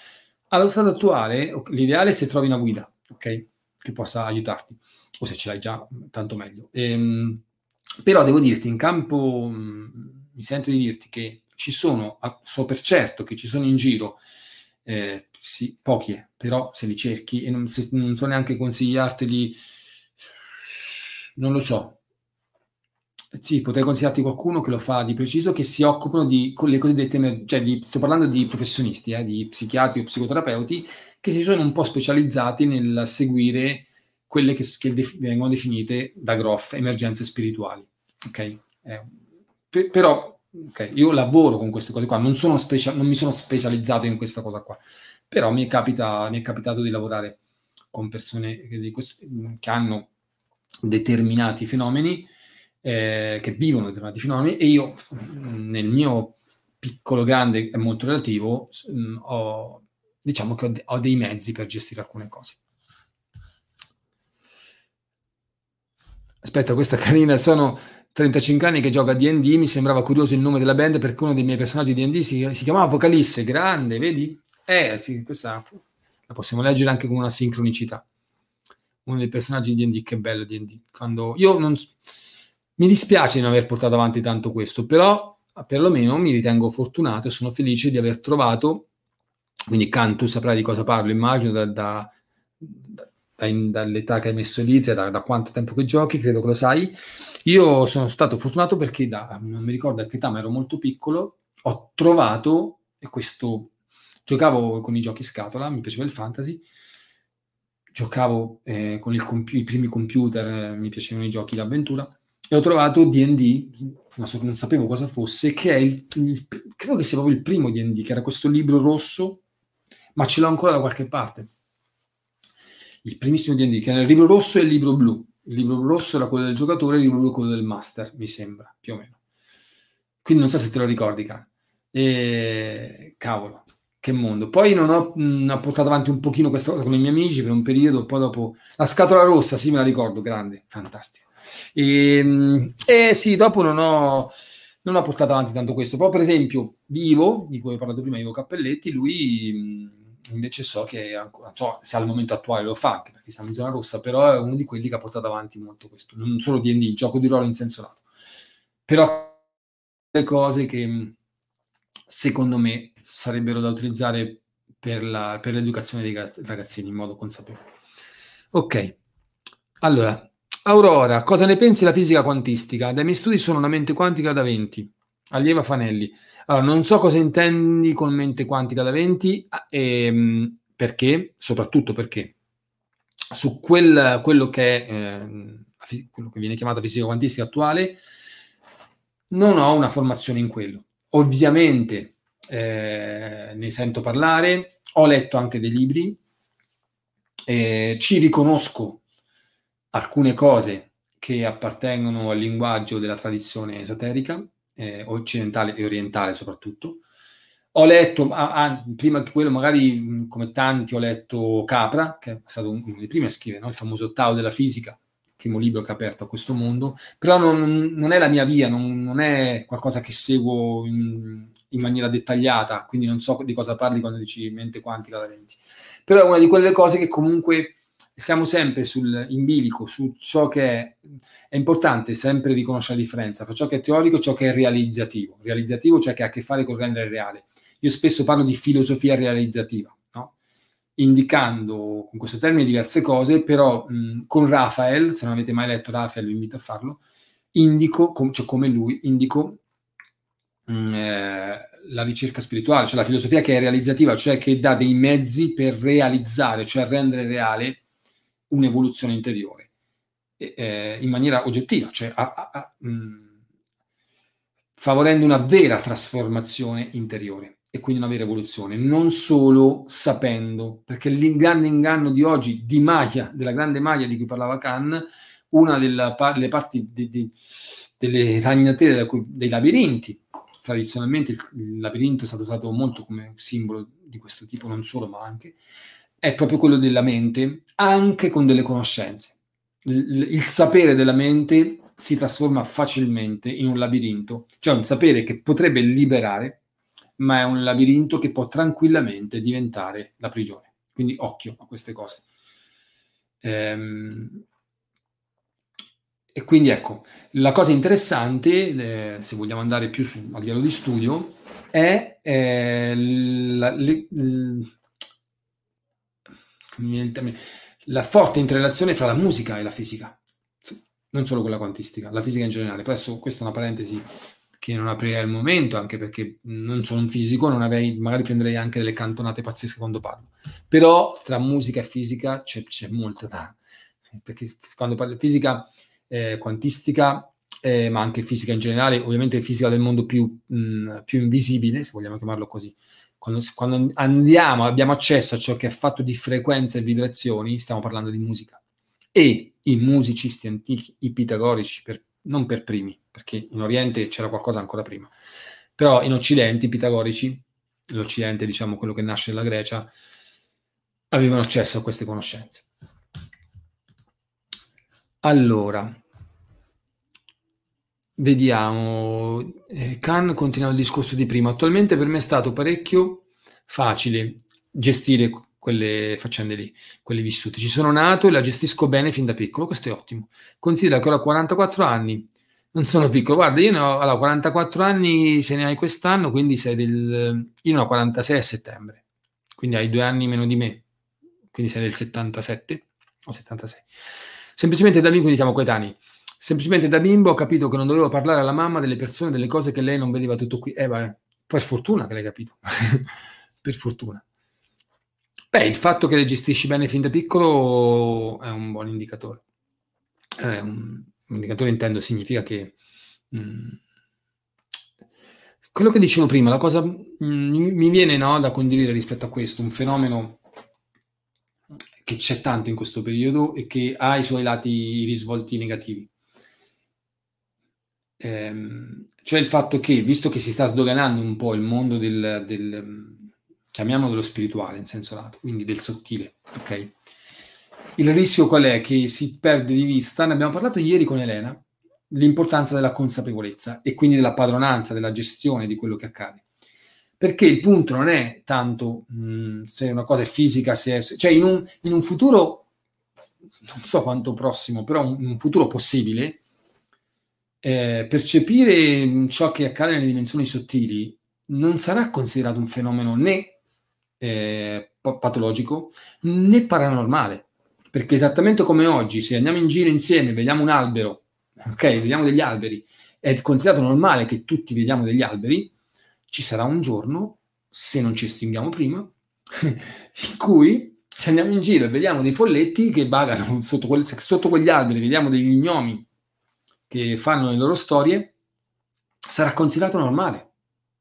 allo stato attuale, l'ideale è se trovi una guida, ok? Che possa aiutarti, o se ce l'hai già, tanto meglio. Ehm, però devo dirti, in campo, mh, mi sento di dirti che ci sono, so per certo che ci sono in giro, eh, sì, pochi, eh, però se li cerchi, e non, se, non so neanche consigliarteli, non lo so, sì, potrei consigliarti qualcuno che lo fa di preciso, che si occupano di con le cosiddette, cioè di, sto parlando di professionisti, eh, di psichiatri o psicoterapeuti, che si sono un po' specializzati nel seguire quelle che, che def- vengono definite da Groff emergenze spirituali. Ok? Eh, per, però, okay, io lavoro con queste cose qua, non, specia- non mi sono specializzato in questa cosa qua, però mi è, capita, mi è capitato di lavorare con persone che, questo, che hanno determinati fenomeni eh, che vivono determinati fenomeni e io nel mio piccolo grande e molto relativo mh, mm, ho, diciamo che ho, de- ho dei mezzi per gestire alcune cose. Aspetta, questa carina, sono 35 anni che gioca a D&D, mi sembrava curioso il nome della band perché uno dei miei personaggi di D&D si, si chiamava Apocalisse, grande, vedi? Eh sì, questa la possiamo leggere anche con una sincronicità. Uno dei personaggi di D&D, che bello D&D. Quando io non mi dispiace di non aver portato avanti tanto questo, però perlomeno mi ritengo fortunato e sono felice di aver trovato, quindi Can, tu saprai di cosa parlo, immagino, da, da, da, dall'età che hai messo lì, da, da quanto tempo che giochi, credo che lo sai. Io sono stato fortunato perché da, non mi ricordo a che età, ma ero molto piccolo, ho trovato, questo, giocavo con i giochi scatola, mi piaceva il fantasy, giocavo eh, con comp- i primi computer, eh, mi piacevano i giochi d'avventura, e ho trovato D&D, non sapevo cosa fosse, che è il, il, credo che sia proprio il primo D&D, che era questo libro rosso, ma ce l'ho ancora da qualche parte. Il primissimo D&D, che era il libro rosso e il libro blu. Il libro rosso era quello del giocatore, il libro blu quello del master, mi sembra, più o meno. Quindi non so se te lo ricordi, cara. E... Cavolo, che mondo. Poi non ho, mh, ho, portato avanti un pochino questa cosa con i miei amici per un periodo, poi dopo... La scatola rossa, sì, me la ricordo, grande, fantastico. E, ehm, e sì, dopo non ho, non ho, portato avanti tanto questo. Poi, per esempio, Vivo, di cui ho parlato prima, Ivo Cappelletti, lui invece so che ancora, so, se al momento attuale lo fa, anche perché siamo in zona rossa, però è uno di quelli che ha portato avanti molto questo. Non solo D&D, gioco di ruolo in senso lato. Però le cose che secondo me sarebbero da utilizzare per, la, per l'educazione dei ragazzini in modo consapevole. Ok, allora Aurora, cosa ne pensi della fisica quantistica? Dai miei studi sono una mente quantica da 20. Allieva Fanelli. Allora, non so cosa intendi con mente quantica da 20 e ehm, perché, soprattutto perché su quel, quello, che è, eh, quello che viene chiamata fisica quantistica attuale non ho una formazione in quello. Ovviamente eh, ne sento parlare, ho letto anche dei libri, eh, ci riconosco alcune cose che appartengono al linguaggio della tradizione esoterica, eh, occidentale e orientale soprattutto. Ho letto, ah, prima che quello magari come tanti, ho letto Capra, che è stato uno dei primi a scrivere, no? il famoso Tao della fisica, primo libro che ha aperto a questo mondo, però non, non è la mia via, non, non, è qualcosa che seguo in, in, maniera dettagliata, quindi non so di cosa parli quando dici mente quantica da 20. Però è una di quelle cose che comunque siamo sempre sul, in bilico su ciò che è, è importante sempre riconoscere la differenza fra ciò che è teorico e ciò che è realizzativo. Realizzativo cioè che ha a che fare con rendere reale. Io spesso parlo di filosofia realizzativa, no? indicando con questo termine diverse cose, però mh, con Rafael, se non avete mai letto Rafael vi invito a farlo, indico, com- cioè come lui, indico mh, eh, la ricerca spirituale, cioè la filosofia che è realizzativa, cioè che dà dei mezzi per realizzare, cioè rendere reale un'evoluzione interiore eh, in maniera oggettiva, cioè a, a, a, mh, favorendo una vera trasformazione interiore e quindi una vera evoluzione, non solo sapendo, perché l'inganno inganno di oggi di Maya, della grande Maya di cui parlava Khan, una delle parti de, de, delle ragnatele dei labirinti, tradizionalmente il labirinto è stato usato molto come simbolo di questo tipo, non solo, ma anche, è proprio quello della mente, anche con delle conoscenze. Il, il sapere della mente si trasforma facilmente in un labirinto, cioè un sapere che potrebbe liberare, ma è un labirinto che può tranquillamente diventare la prigione. Quindi occhio a queste cose. Ehm, e quindi ecco, la cosa interessante, eh, se vogliamo andare più su, a livello di studio, è eh, la, le, la forte interrelazione fra la musica e la fisica, non solo quella quantistica, la fisica in generale. Adesso questa è una parentesi che non aprirei al momento, anche perché non sono un fisico, non avrei, magari prenderei anche delle cantonate pazzesche quando parlo. Però tra musica e fisica c'è, c'è molto da... perché quando parlo di fisica eh, quantistica, eh, ma anche fisica in generale, ovviamente fisica del mondo più, mh, più invisibile, se vogliamo chiamarlo così, quando, quando, andiamo, abbiamo accesso a ciò che è fatto di frequenze e vibrazioni, stiamo parlando di musica. E i musicisti antichi, i pitagorici, per, non per primi, perché in Oriente c'era qualcosa ancora prima, però in Occidente i pitagorici, l'Occidente diciamo quello che nasce nella Grecia, avevano accesso a queste conoscenze. Allora, Vediamo, eh, Khan continua il discorso di prima. Attualmente per me è stato parecchio facile gestire quelle faccende lì, quelle vissute. Ci sono nato e la gestisco bene fin da piccolo, questo è ottimo. Considera che ho 44 anni, non sono piccolo. Guarda, io ne ho allora, 44 anni, se ne hai quest'anno, quindi sei del... Io ne ho 46 a settembre, quindi hai due anni meno di me, quindi sei del 77 o 76. Semplicemente da lì, quindi siamo coetanei. Semplicemente da bimbo ho capito che non dovevo parlare alla mamma delle persone, delle cose che lei non vedeva tutto qui. Eh, beh, per fortuna che l'hai capito. per fortuna. Beh, il fatto che le gestisci bene fin da piccolo è un buon indicatore. È un, un indicatore intendo significa che mh, mm, quello che dicevo prima, la cosa mh, mm, mi viene no, da condividere rispetto a questo, un fenomeno che c'è tanto in questo periodo e che ha i suoi lati risvolti negativi ehm, cioè il fatto che, visto che si sta sdoganando un po' il mondo del, del chiamiamolo dello spirituale in senso lato, quindi del sottile, ok? Il rischio qual è? Che si perde di vista, ne abbiamo parlato ieri con Elena, l'importanza della consapevolezza e quindi della padronanza, della gestione di quello che accade. Perché il punto non è tanto mh, se una cosa è fisica, se è... cioè in un, in un futuro, non so quanto prossimo, però in un futuro possibile, eh, percepire ciò che accade nelle dimensioni sottili non sarà considerato un fenomeno né eh, patologico né paranormale. Perché esattamente come oggi, se andiamo in giro insieme, vediamo un albero, ok, vediamo degli alberi, è considerato normale che tutti vediamo degli alberi, ci sarà un giorno, se non ci estinguiamo prima, in cui se andiamo in giro e vediamo dei folletti che vagano sotto, quel, sotto quegli alberi, vediamo degli gnomi che fanno le loro storie, sarà considerato normale,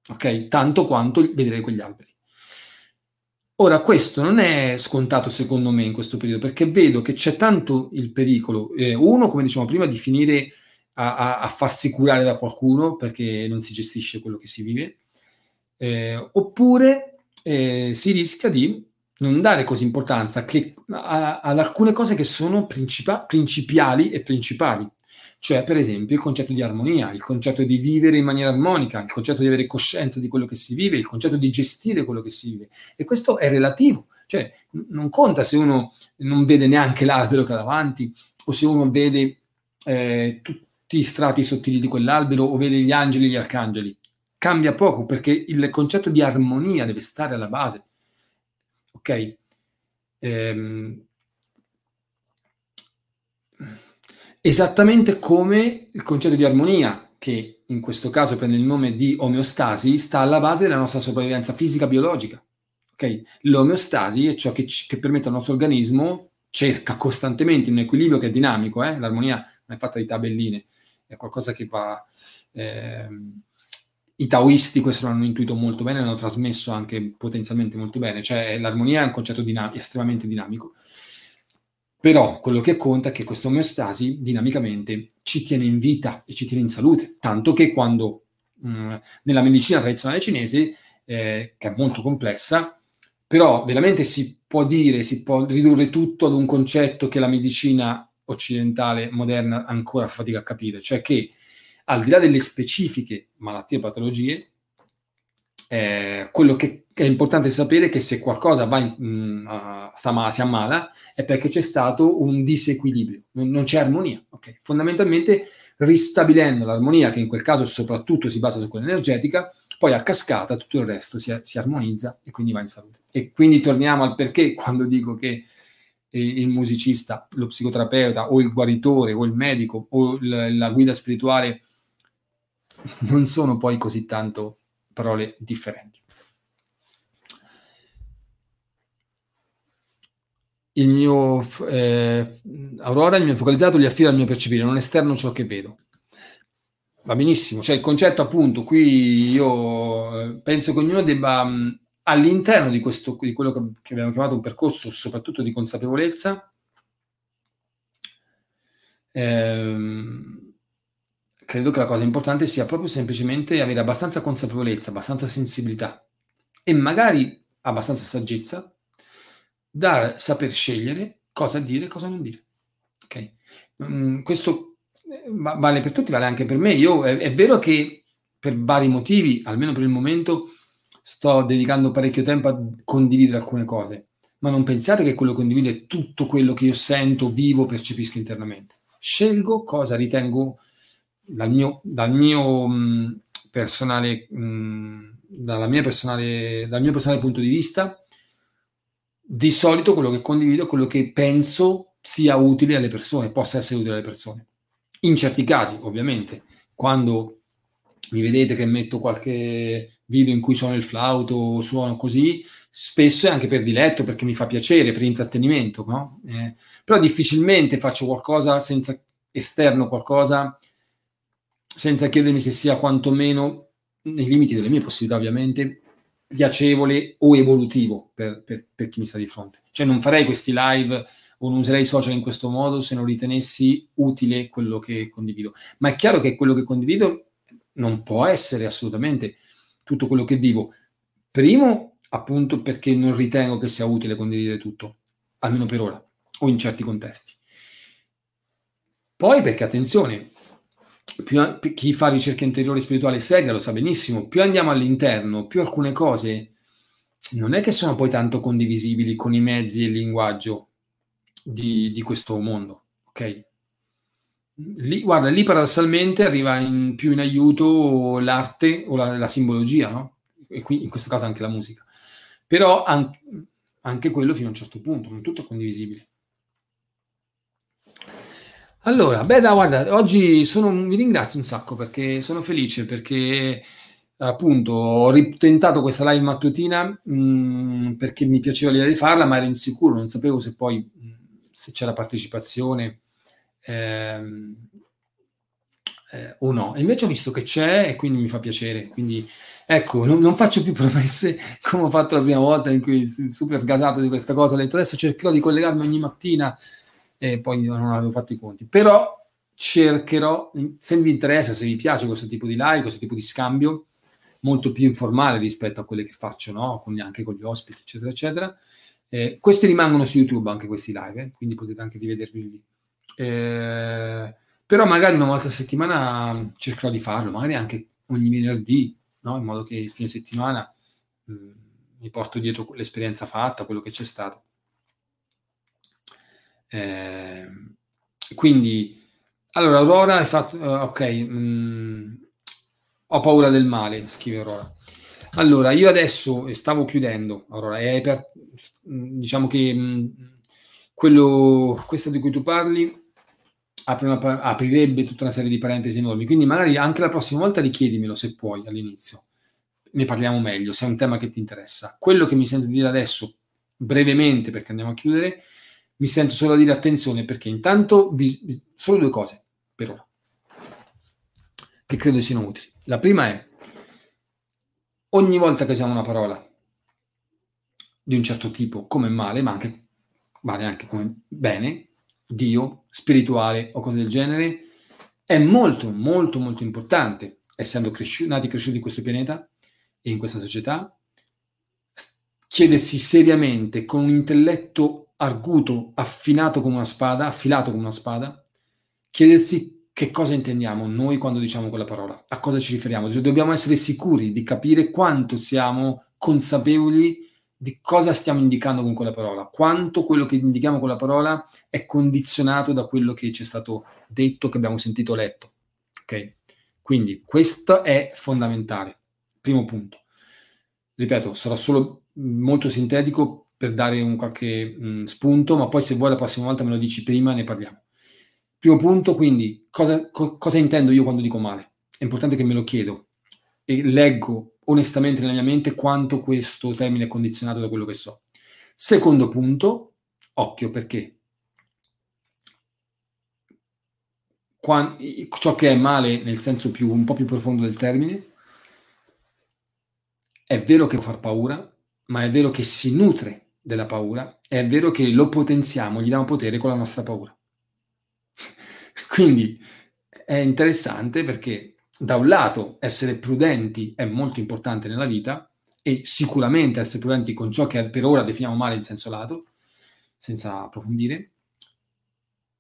ok? Tanto quanto vedere quegli alberi. Ora, questo non è scontato secondo me in questo periodo, perché vedo che c'è tanto il pericolo, eh, uno, come dicevamo prima, di finire a, a, a, farsi curare da qualcuno perché non si gestisce quello che si vive, eh, oppure eh, si rischia di non dare così importanza che, a, ad alcune cose che sono principa- principiali e principali. Cioè, per esempio, il concetto di armonia, il concetto di vivere in maniera armonica, il concetto di avere coscienza di quello che si vive, il concetto di gestire quello che si vive. E questo è relativo. Cioè, non conta se uno non vede neanche l'albero che ha davanti, o se uno vede eh, tutti i strati sottili di quell'albero, o vede gli angeli e gli arcangeli. Cambia poco perché il concetto di armonia deve stare alla base. Ok? Ehm, esattamente come il concetto di armonia, che in questo caso prende il nome di omeostasi, sta alla base della nostra sopravvivenza fisica biologica. Okay? L'omeostasi è ciò che, ci, che, permette al nostro organismo, cerca costantemente un equilibrio che è dinamico, eh? l'armonia non è fatta di tabelline, è qualcosa che va... Eh, i taoisti questo l'hanno intuito molto bene, l'hanno trasmesso anche potenzialmente molto bene, cioè l'armonia è un concetto dinam- estremamente dinamico. Però quello che conta è che questa omeostasi dinamicamente ci tiene in vita e ci tiene in salute, tanto che quando mh, mm, nella medicina tradizionale cinese, eh, che è molto complessa, però veramente si può dire, si può ridurre tutto ad un concetto che la medicina occidentale moderna ancora fa fatica a capire, cioè che al di là delle specifiche malattie e patologie, eh, quello che è importante sapere è che se qualcosa va in, mh, uh, sta, si ammala è perché c'è stato un disequilibrio, non, non c'è armonia. Okay? Fondamentalmente ristabilendo l'armonia, che in quel caso soprattutto si basa su quella energetica, poi a cascata tutto il resto si, si armonizza e quindi va in salute. E quindi torniamo al perché quando dico che il musicista, lo psicoterapeuta o il guaritore o il medico o la guida spirituale non sono poi così tanto parole differenti. Il mio eh, Aurora, il mio focalizzato, gli affido al mio percepire, non esterno ciò che vedo. Va benissimo, cioè il concetto appunto, qui io eh, penso che ognuno debba all'interno di, questo, di quello che abbiamo chiamato un percorso soprattutto di consapevolezza, ehm, credo che la cosa importante sia proprio semplicemente avere abbastanza consapevolezza, abbastanza sensibilità e magari abbastanza saggezza da saper scegliere cosa dire e cosa non dire. Ok? Mm, questo eh, vale per tutti, vale anche per me. Io è, è vero che per vari motivi, almeno per il momento, sto dedicando parecchio tempo a condividere alcune cose, ma non pensate che quello che condivido è tutto quello che io sento, vivo, percepisco internamente. Scelgo cosa ritengo dal mio, dal mio mh, personale, mh, dalla mia personale, dal mio personale punto di vista, di solito quello che condivido è quello che penso sia utile alle persone, possa essere utile alle persone. In certi casi, ovviamente, quando mi vedete che metto qualche video in cui suono il flauto, suono così, spesso è anche per diletto, perché mi fa piacere, per intrattenimento, no? Eh, però difficilmente faccio qualcosa senza esterno, qualcosa senza chiedermi se sia quantomeno, nei limiti delle mie possibilità ovviamente, piacevole o evolutivo per, per, per, chi mi sta di fronte. Cioè non farei questi live o non userei i social in questo modo se non ritenessi utile quello che condivido. Ma è chiaro che quello che condivido non può essere assolutamente tutto quello che vivo. Primo, appunto, perché non ritengo che sia utile condividere tutto, almeno per ora, o in certi contesti. Poi perché, attenzione, più, chi fa ricerca interiore spirituale seria lo sa benissimo, più andiamo all'interno, più alcune cose non è che sono poi tanto condivisibili con i mezzi e il linguaggio di, di questo mondo, ok? Lì, guarda, lì paradossalmente arriva in, più in aiuto l'arte o la, la, simbologia, no? E qui in questo caso anche la musica. Però anche, anche quello fino a un certo punto, non tutto è condivisibile. Allora, beh, da, guarda, oggi sono, vi ringrazio un sacco perché sono felice perché appunto ho ritentato questa live mattutina mh, mm, perché mi piaceva l'idea di farla, ma ero insicuro, non sapevo se poi mh, se c'era partecipazione. Ehm, eh, o no. E invece ho visto che c'è e quindi mi fa piacere. Quindi ecco, non, non, faccio più promesse come ho fatto la prima volta in cui super gasato di questa cosa. Ho detto adesso cercherò di collegarmi ogni mattina e poi non avevo fatto i conti. Però cercherò, se vi interessa, se vi piace questo tipo di live, questo tipo di scambio, molto più informale rispetto a quelle che faccio, no? con, anche con gli ospiti, eccetera, eccetera. Eh, questi rimangono su YouTube, anche questi live, eh? quindi potete anche rivedervi lì. Eh, però magari una volta a settimana cercherò di farlo, magari anche ogni venerdì, no? in modo che il fine settimana mh, mm, mi porto dietro l'esperienza fatta, quello che c'è stato. Eh, quindi, allora, Aurora hai fatto, uh, ok, mh, mm, ho paura del male, scrive Aurora. Allora, io adesso stavo chiudendo, Aurora, è per, diciamo che mh, quello, questo di cui tu parli una, aprirebbe tutta una serie di parentesi enormi, quindi magari anche la prossima volta richiedimelo se puoi all'inizio, ne parliamo meglio, se è un tema che ti interessa. Quello che mi sento di dire adesso, brevemente, perché andiamo a chiudere, mi sento solo a dire attenzione perché intanto vi, solo due cose per ora che credo siano utili. La prima è ogni volta che usiamo una parola di un certo tipo come male, ma anche vale anche come bene, Dio, spirituale o cose del genere, è molto, molto, molto importante, essendo cresci- nati e cresciuti in questo pianeta e in questa società, chiedersi seriamente con un intelletto arguto, affinato come una spada, affilato come una spada, chiedersi che cosa intendiamo noi quando diciamo quella parola, a cosa ci riferiamo. Cioè, dobbiamo essere sicuri di capire quanto siamo consapevoli di cosa stiamo indicando con quella parola, quanto quello che indichiamo con la parola è condizionato da quello che ci è stato detto, che abbiamo sentito letto. Ok? Quindi questo è fondamentale. Primo punto. Ripeto, sarà solo molto sintetico per dare un qualche mh, spunto, ma poi se vuoi la prossima volta me lo dici prima ne parliamo. Primo punto, quindi, cosa, co- cosa intendo io quando dico male? È importante che me lo chiedo e leggo onestamente nella mia mente quanto questo termine è condizionato da quello che so. Secondo punto, occhio perché Quando, ciò che è male nel senso più, un po' più profondo del termine, è vero che può far paura, ma è vero che si nutre della paura, è vero che lo potenziamo, gli diamo potere con la nostra paura. Quindi è interessante perché da un lato essere prudenti è molto importante nella vita e sicuramente essere prudenti con ciò che per ora definiamo male in senso lato, senza approfondire.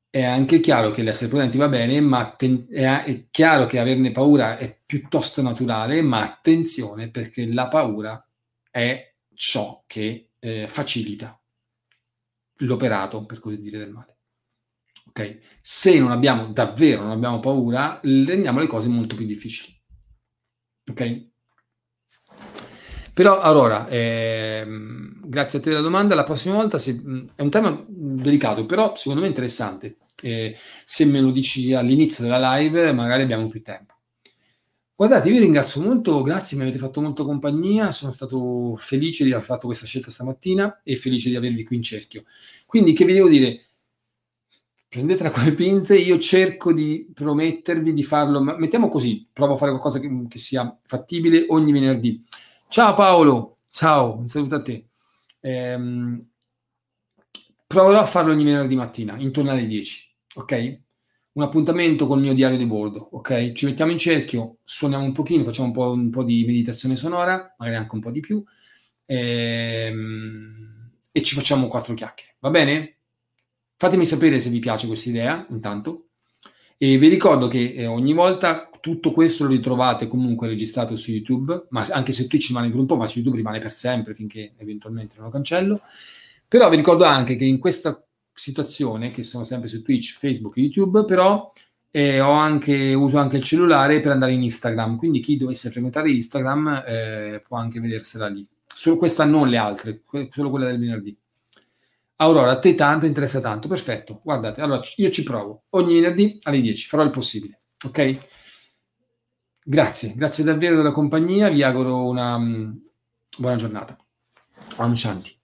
È anche chiaro che l'essere prudenti va bene, ma ten- è, chiaro che averne paura è piuttosto naturale, ma attenzione perché la paura è ciò che eh, facilita l'operato, per così dire, del male. Okay? Se non abbiamo davvero, non abbiamo paura, rendiamo le cose molto più difficili. Ok? Però allora, ehm, grazie a te della domanda, la prossima volta se, è un tema delicato, però secondo me interessante. Eh, se me lo dici all'inizio della live, magari abbiamo più tempo. Guardate, vi ringrazio molto, grazie, mi avete fatto molto compagnia, sono stato felice di aver fatto questa scelta stamattina e felice di avervi qui in cerchio. Quindi, che vi devo dire? prendetela con le pinze, io cerco di promettervi di farlo, ma mettiamo così, provo a fare qualcosa che, che sia fattibile ogni venerdì. Ciao Paolo, ciao, un saluto a te. Ehm, proverò a farlo ogni venerdì mattina, intorno alle 10, ok? Un appuntamento col mio diario di bordo, ok? Ci mettiamo in cerchio, suoniamo un pochino, facciamo un po', un po di meditazione sonora, magari anche un po' di più, ehm, e ci facciamo quattro chiacchiere, va bene? Fatemi sapere se vi piace questa idea, intanto. E vi ricordo che eh, ogni volta tutto questo lo ritrovate comunque registrato su YouTube, ma anche se Twitch rimane per un po', ma su YouTube rimane per sempre finché eventualmente non lo cancello. Però vi ricordo anche che in questa situazione, che sono sempre su Twitch, Facebook YouTube, però eh, anche, uso anche il cellulare per andare in Instagram, quindi chi dovesse frequentare Instagram eh, può anche vedersela lì. Solo questa, non le altre, solo quella del venerdì. Aurora, a te tanto interessa tanto, perfetto. Guardate, allora io ci provo ogni venerdì alle 10, farò il possibile, ok? Grazie, grazie davvero della compagnia, vi auguro una um, buona giornata. Shanti.